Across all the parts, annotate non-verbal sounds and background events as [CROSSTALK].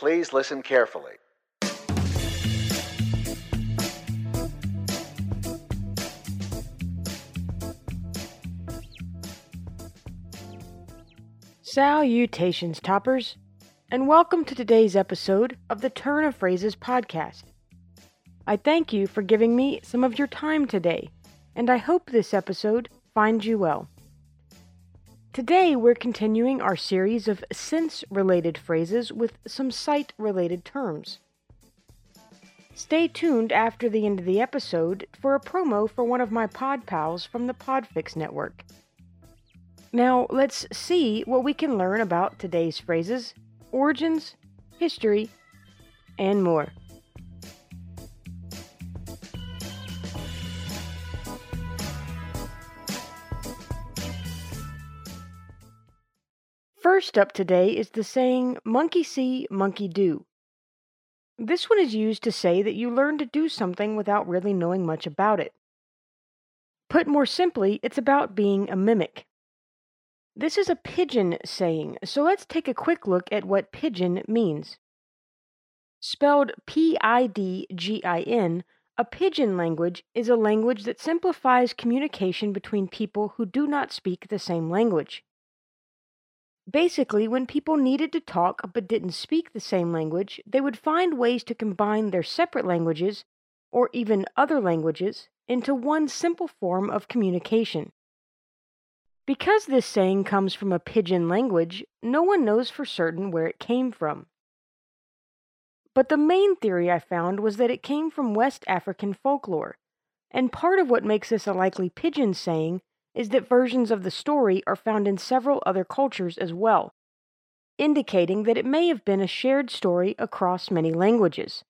Please listen carefully. Salutations, toppers, and welcome to today's episode of the Turn of Phrases podcast. I thank you for giving me some of your time today, and I hope this episode finds you well. Today, we're continuing our series of sense related phrases with some sight related terms. Stay tuned after the end of the episode for a promo for one of my pod pals from the Podfix network. Now, let's see what we can learn about today's phrases, origins, history, and more. First up today is the saying, monkey see, monkey do. This one is used to say that you learn to do something without really knowing much about it. Put more simply, it's about being a mimic. This is a pidgin saying, so let's take a quick look at what pidgin means. Spelled P I D G I N, a pidgin language is a language that simplifies communication between people who do not speak the same language. Basically, when people needed to talk but didn't speak the same language, they would find ways to combine their separate languages, or even other languages, into one simple form of communication. Because this saying comes from a pidgin language, no one knows for certain where it came from. But the main theory I found was that it came from West African folklore, and part of what makes this a likely pidgin saying is that versions of the story are found in several other cultures as well, indicating that it may have been a shared story across many languages.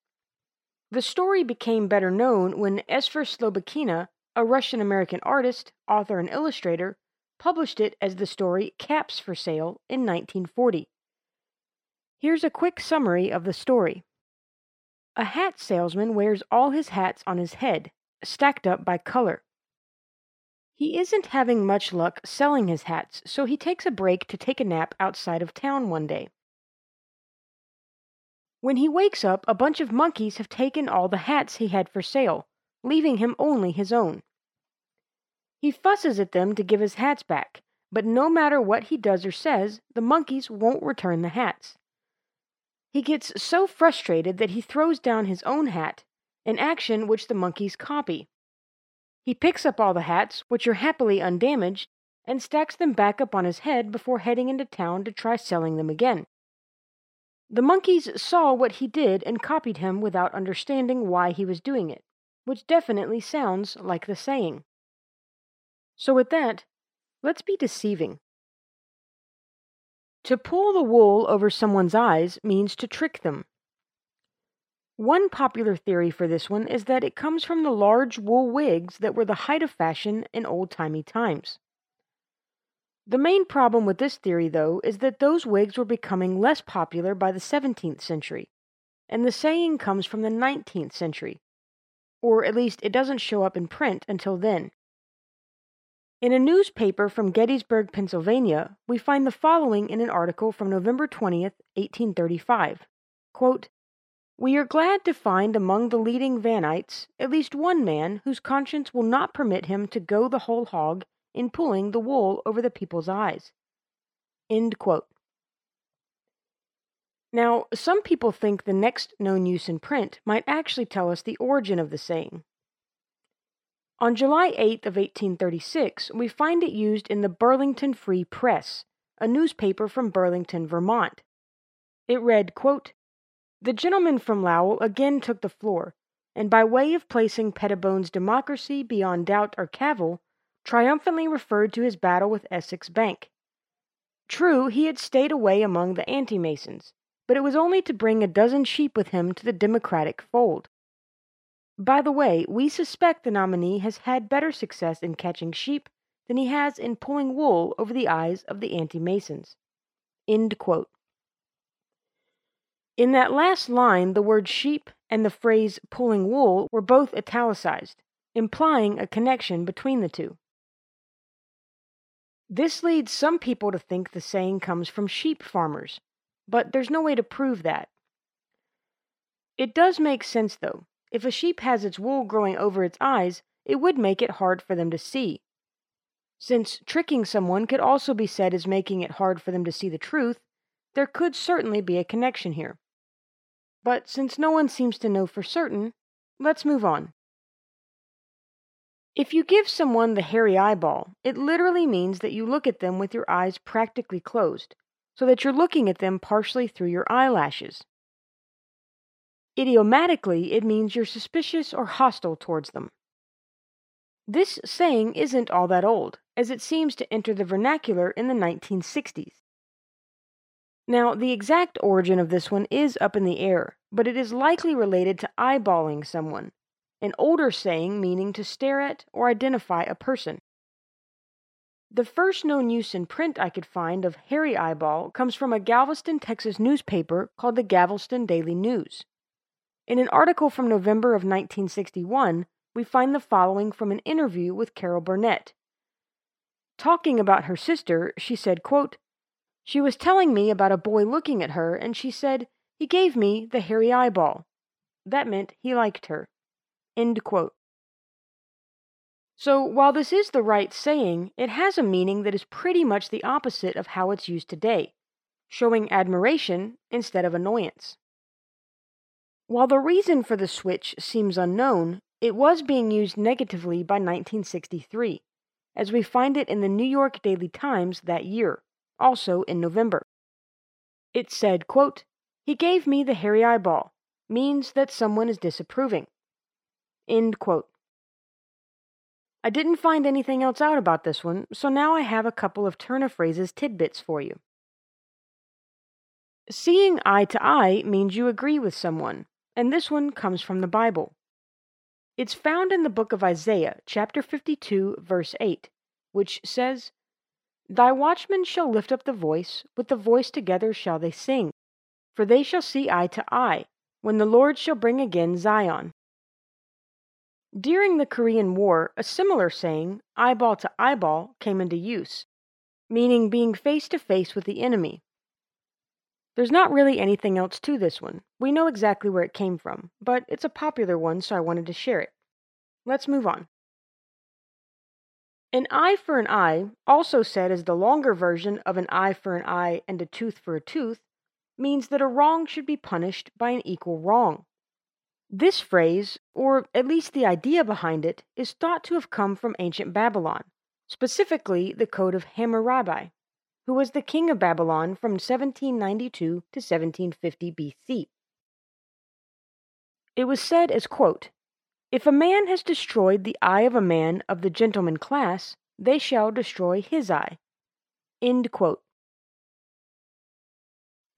The story became better known when Esphyr Slobodkina, a Russian American artist, author, and illustrator, published it as the story Caps for Sale in 1940. Here's a quick summary of the story. A hat salesman wears all his hats on his head, stacked up by color. He isn't having much luck selling his hats, so he takes a break to take a nap outside of town one day. When he wakes up, a bunch of monkeys have taken all the hats he had for sale, leaving him only his own. He fusses at them to give his hats back, but no matter what he does or says, the monkeys won't return the hats. He gets so frustrated that he throws down his own hat, an action which the monkeys copy. He picks up all the hats, which are happily undamaged, and stacks them back up on his head before heading into town to try selling them again. The monkeys saw what he did and copied him without understanding why he was doing it, which definitely sounds like the saying. So, with that, let's be deceiving. To pull the wool over someone's eyes means to trick them. One popular theory for this one is that it comes from the large wool wigs that were the height of fashion in old timey times. The main problem with this theory, though, is that those wigs were becoming less popular by the 17th century, and the saying comes from the 19th century, or at least it doesn't show up in print until then. In a newspaper from Gettysburg, Pennsylvania, we find the following in an article from November 20th, 1835. Quote, we are glad to find among the leading Vanites at least one man whose conscience will not permit him to go the whole hog in pulling the wool over the people's eyes. Now, some people think the next known use in print might actually tell us the origin of the saying. On July 8th of 1836, we find it used in the Burlington Free Press, a newspaper from Burlington, Vermont. It read, quote, The gentleman from Lowell again took the floor, and by way of placing Pettibone's democracy beyond doubt or cavil, triumphantly referred to his battle with Essex Bank. True, he had stayed away among the anti Masons, but it was only to bring a dozen sheep with him to the Democratic fold. By the way, we suspect the nominee has had better success in catching sheep than he has in pulling wool over the eyes of the anti Masons. In that last line, the word sheep and the phrase pulling wool were both italicized, implying a connection between the two. This leads some people to think the saying comes from sheep farmers, but there's no way to prove that. It does make sense, though. If a sheep has its wool growing over its eyes, it would make it hard for them to see. Since tricking someone could also be said as making it hard for them to see the truth, there could certainly be a connection here. But since no one seems to know for certain, let's move on. If you give someone the hairy eyeball, it literally means that you look at them with your eyes practically closed, so that you're looking at them partially through your eyelashes. Idiomatically, it means you're suspicious or hostile towards them. This saying isn't all that old, as it seems to enter the vernacular in the 1960s. Now, the exact origin of this one is up in the air, but it is likely related to eyeballing someone, an older saying meaning to stare at or identify a person. The first known use in print I could find of hairy eyeball comes from a Galveston, Texas newspaper called the Galveston Daily News. In an article from November of 1961, we find the following from an interview with Carol Burnett. Talking about her sister, she said, quote, she was telling me about a boy looking at her, and she said, He gave me the hairy eyeball. That meant he liked her. End quote. So, while this is the right saying, it has a meaning that is pretty much the opposite of how it's used today, showing admiration instead of annoyance. While the reason for the switch seems unknown, it was being used negatively by 1963, as we find it in the New York Daily Times that year also in November. It said, quote, He gave me the hairy eyeball, means that someone is disapproving. End quote. I didn't find anything else out about this one, so now I have a couple of turn of phrases tidbits for you. Seeing eye to eye means you agree with someone, and this one comes from the Bible. It's found in the book of Isaiah, chapter 52, verse 8, which says, Thy watchmen shall lift up the voice, with the voice together shall they sing. For they shall see eye to eye, when the Lord shall bring again Zion. During the Korean War, a similar saying, eyeball to eyeball, came into use, meaning being face to face with the enemy. There's not really anything else to this one. We know exactly where it came from, but it's a popular one, so I wanted to share it. Let's move on. An eye for an eye, also said as the longer version of an eye for an eye and a tooth for a tooth, means that a wrong should be punished by an equal wrong. This phrase, or at least the idea behind it, is thought to have come from ancient Babylon, specifically the Code of Hammurabi, who was the king of Babylon from 1792 to 1750 BC. It was said as quote, if a man has destroyed the eye of a man of the gentleman class, they shall destroy his eye.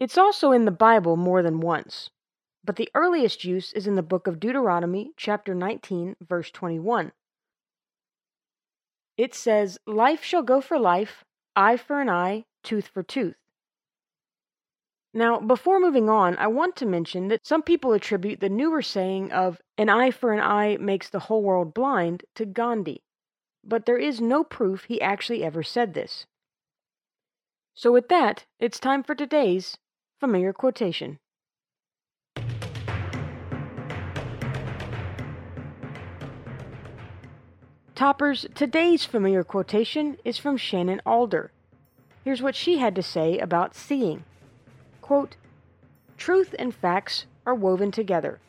It's also in the Bible more than once, but the earliest use is in the book of Deuteronomy, chapter 19, verse 21. It says, Life shall go for life, eye for an eye, tooth for tooth. Now, before moving on, I want to mention that some people attribute the newer saying of an eye for an eye makes the whole world blind to Gandhi, but there is no proof he actually ever said this. So, with that, it's time for today's familiar quotation. Toppers, today's familiar quotation is from Shannon Alder. Here's what she had to say about seeing. Quote, Truth and facts are woven together.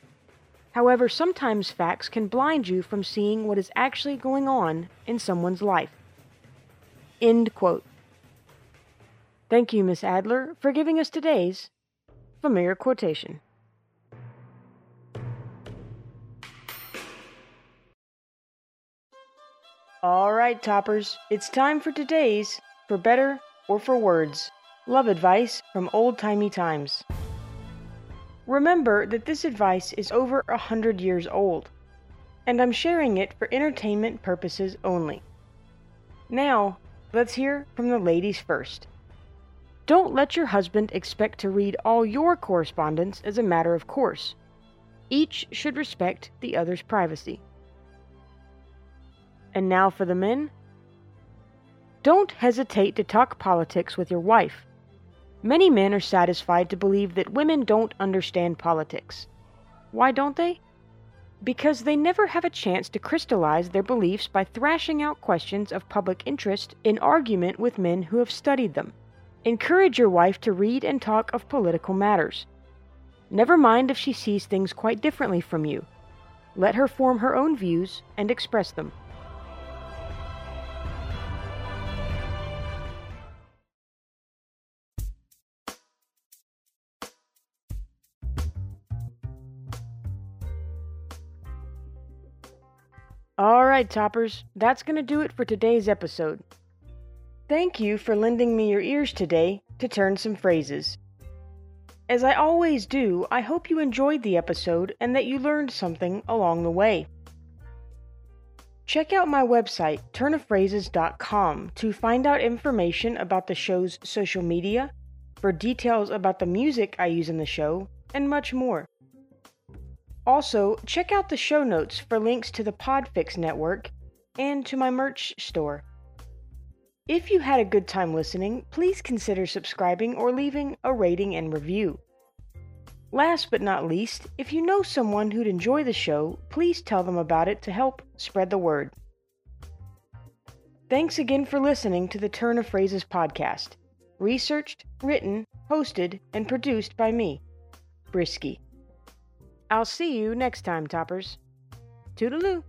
However, sometimes facts can blind you from seeing what is actually going on in someone's life. End quote. Thank you, Miss Adler, for giving us today's familiar quotation. All right, toppers, it's time for today's For Better or For Words. Love advice from old timey times. Remember that this advice is over a hundred years old, and I'm sharing it for entertainment purposes only. Now, let's hear from the ladies first. Don't let your husband expect to read all your correspondence as a matter of course. Each should respect the other's privacy. And now for the men. Don't hesitate to talk politics with your wife. Many men are satisfied to believe that women don't understand politics. Why don't they? Because they never have a chance to crystallize their beliefs by thrashing out questions of public interest in argument with men who have studied them. Encourage your wife to read and talk of political matters. Never mind if she sees things quite differently from you. Let her form her own views and express them. All right, toppers, that's going to do it for today's episode. Thank you for lending me your ears today to turn some phrases. As I always do, I hope you enjoyed the episode and that you learned something along the way. Check out my website, turnofphrases.com, to find out information about the show's social media, for details about the music I use in the show, and much more. Also, check out the show notes for links to the Podfix network and to my merch store. If you had a good time listening, please consider subscribing or leaving a rating and review. Last but not least, if you know someone who'd enjoy the show, please tell them about it to help spread the word. Thanks again for listening to the Turn of Phrases podcast. Researched, written, hosted, and produced by me, Brisky. I'll see you next time, Toppers. Toodaloo.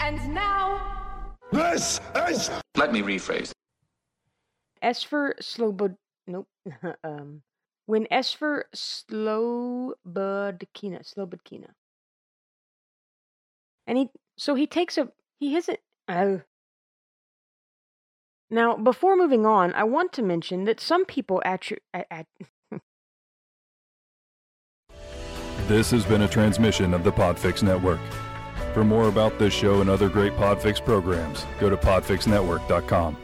And now. This is. Let me rephrase. S for Slobod. Nope. [LAUGHS] um, when S for Slobodkina. Slobodkina. And he. So he takes a. He isn't. Oh. Now, before moving on, I want to mention that some people attri- at, at [LAUGHS] This has been a transmission of the Podfix Network. For more about this show and other great Podfix programs, go to podfixnetwork.com.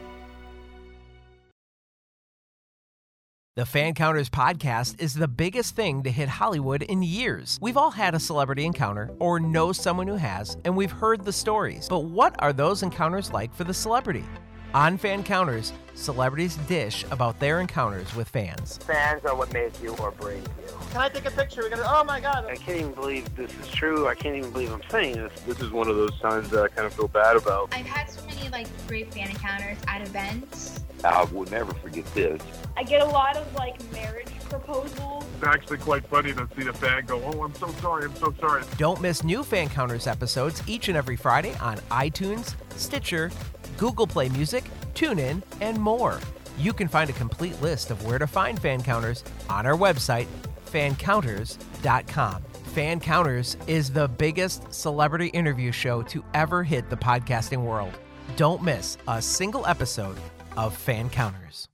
The Fan Counters podcast is the biggest thing to hit Hollywood in years. We've all had a celebrity encounter or know someone who has, and we've heard the stories. But what are those encounters like for the celebrity? On Fan Counters, celebrities dish about their encounters with fans. Fans are what make you or break you. Can I take a picture? We're gonna. Oh my God! I can't even believe this is true. I can't even believe I'm saying this. This is one of those times that I kind of feel bad about. I've had so many like great fan encounters at events. I will never forget this. I get a lot of like marriage proposals. It's actually quite funny to see a fan go, "Oh, I'm so sorry. I'm so sorry." Don't miss new Fan Counters episodes each and every Friday on iTunes, Stitcher, Google Play Music, TuneIn, and more. You can find a complete list of where to find fan counters on our website, fancounters.com. Fan Counters is the biggest celebrity interview show to ever hit the podcasting world. Don't miss a single episode of Fan Counters.